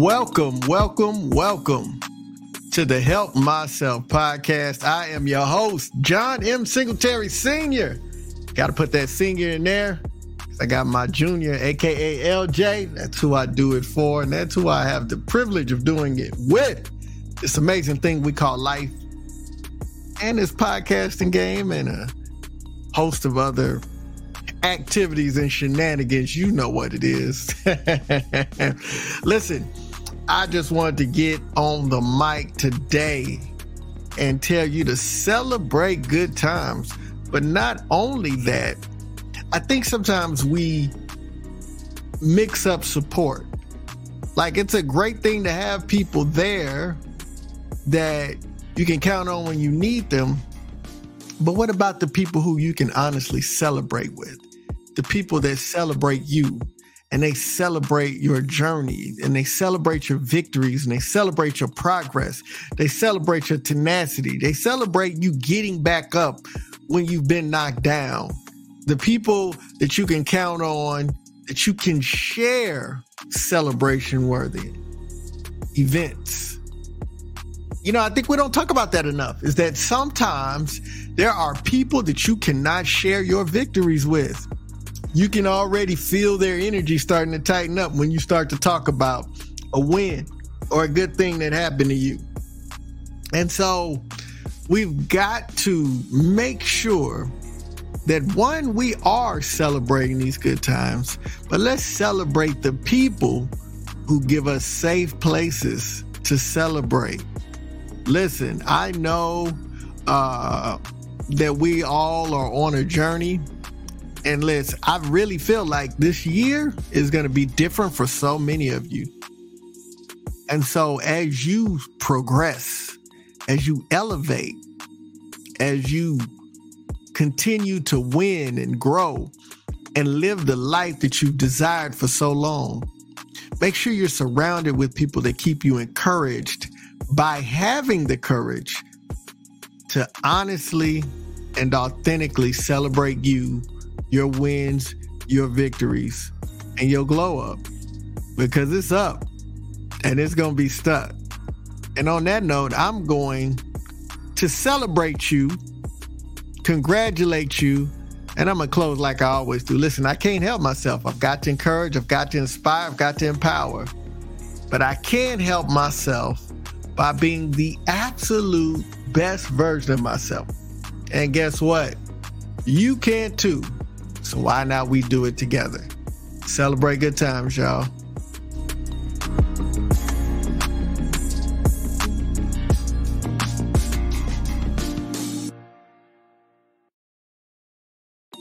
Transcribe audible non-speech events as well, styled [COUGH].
Welcome, welcome, welcome to the Help Myself podcast. I am your host, John M. Singletary Sr. Got to put that senior in there. I got my junior, aka LJ. That's who I do it for, and that's who I have the privilege of doing it with. This amazing thing we call life, and this podcasting game, and a host of other activities and shenanigans. You know what it is. [LAUGHS] Listen, I just wanted to get on the mic today and tell you to celebrate good times. But not only that, I think sometimes we mix up support. Like it's a great thing to have people there that you can count on when you need them. But what about the people who you can honestly celebrate with? The people that celebrate you and they celebrate your journey and they celebrate your victories and they celebrate your progress. They celebrate your tenacity. They celebrate you getting back up when you've been knocked down. The people that you can count on, that you can share celebration worthy events. You know, I think we don't talk about that enough is that sometimes there are people that you cannot share your victories with you can already feel their energy starting to tighten up when you start to talk about a win or a good thing that happened to you. And so we've got to make sure that one, we are celebrating these good times, but let's celebrate the people who give us safe places to celebrate. Listen, I know uh, that we all are on a journey and Liz, I really feel like this year is going to be different for so many of you. And so as you progress, as you elevate, as you continue to win and grow and live the life that you've desired for so long, make sure you're surrounded with people that keep you encouraged by having the courage to honestly and authentically celebrate you your wins, your victories, and your glow up because it's up and it's going to be stuck. And on that note, I'm going to celebrate you, congratulate you, and I'm going to close like I always do. Listen, I can't help myself. I've got to encourage, I've got to inspire, I've got to empower. But I can help myself by being the absolute best version of myself. And guess what? You can too. So why not we do it together? Celebrate good times, y'all.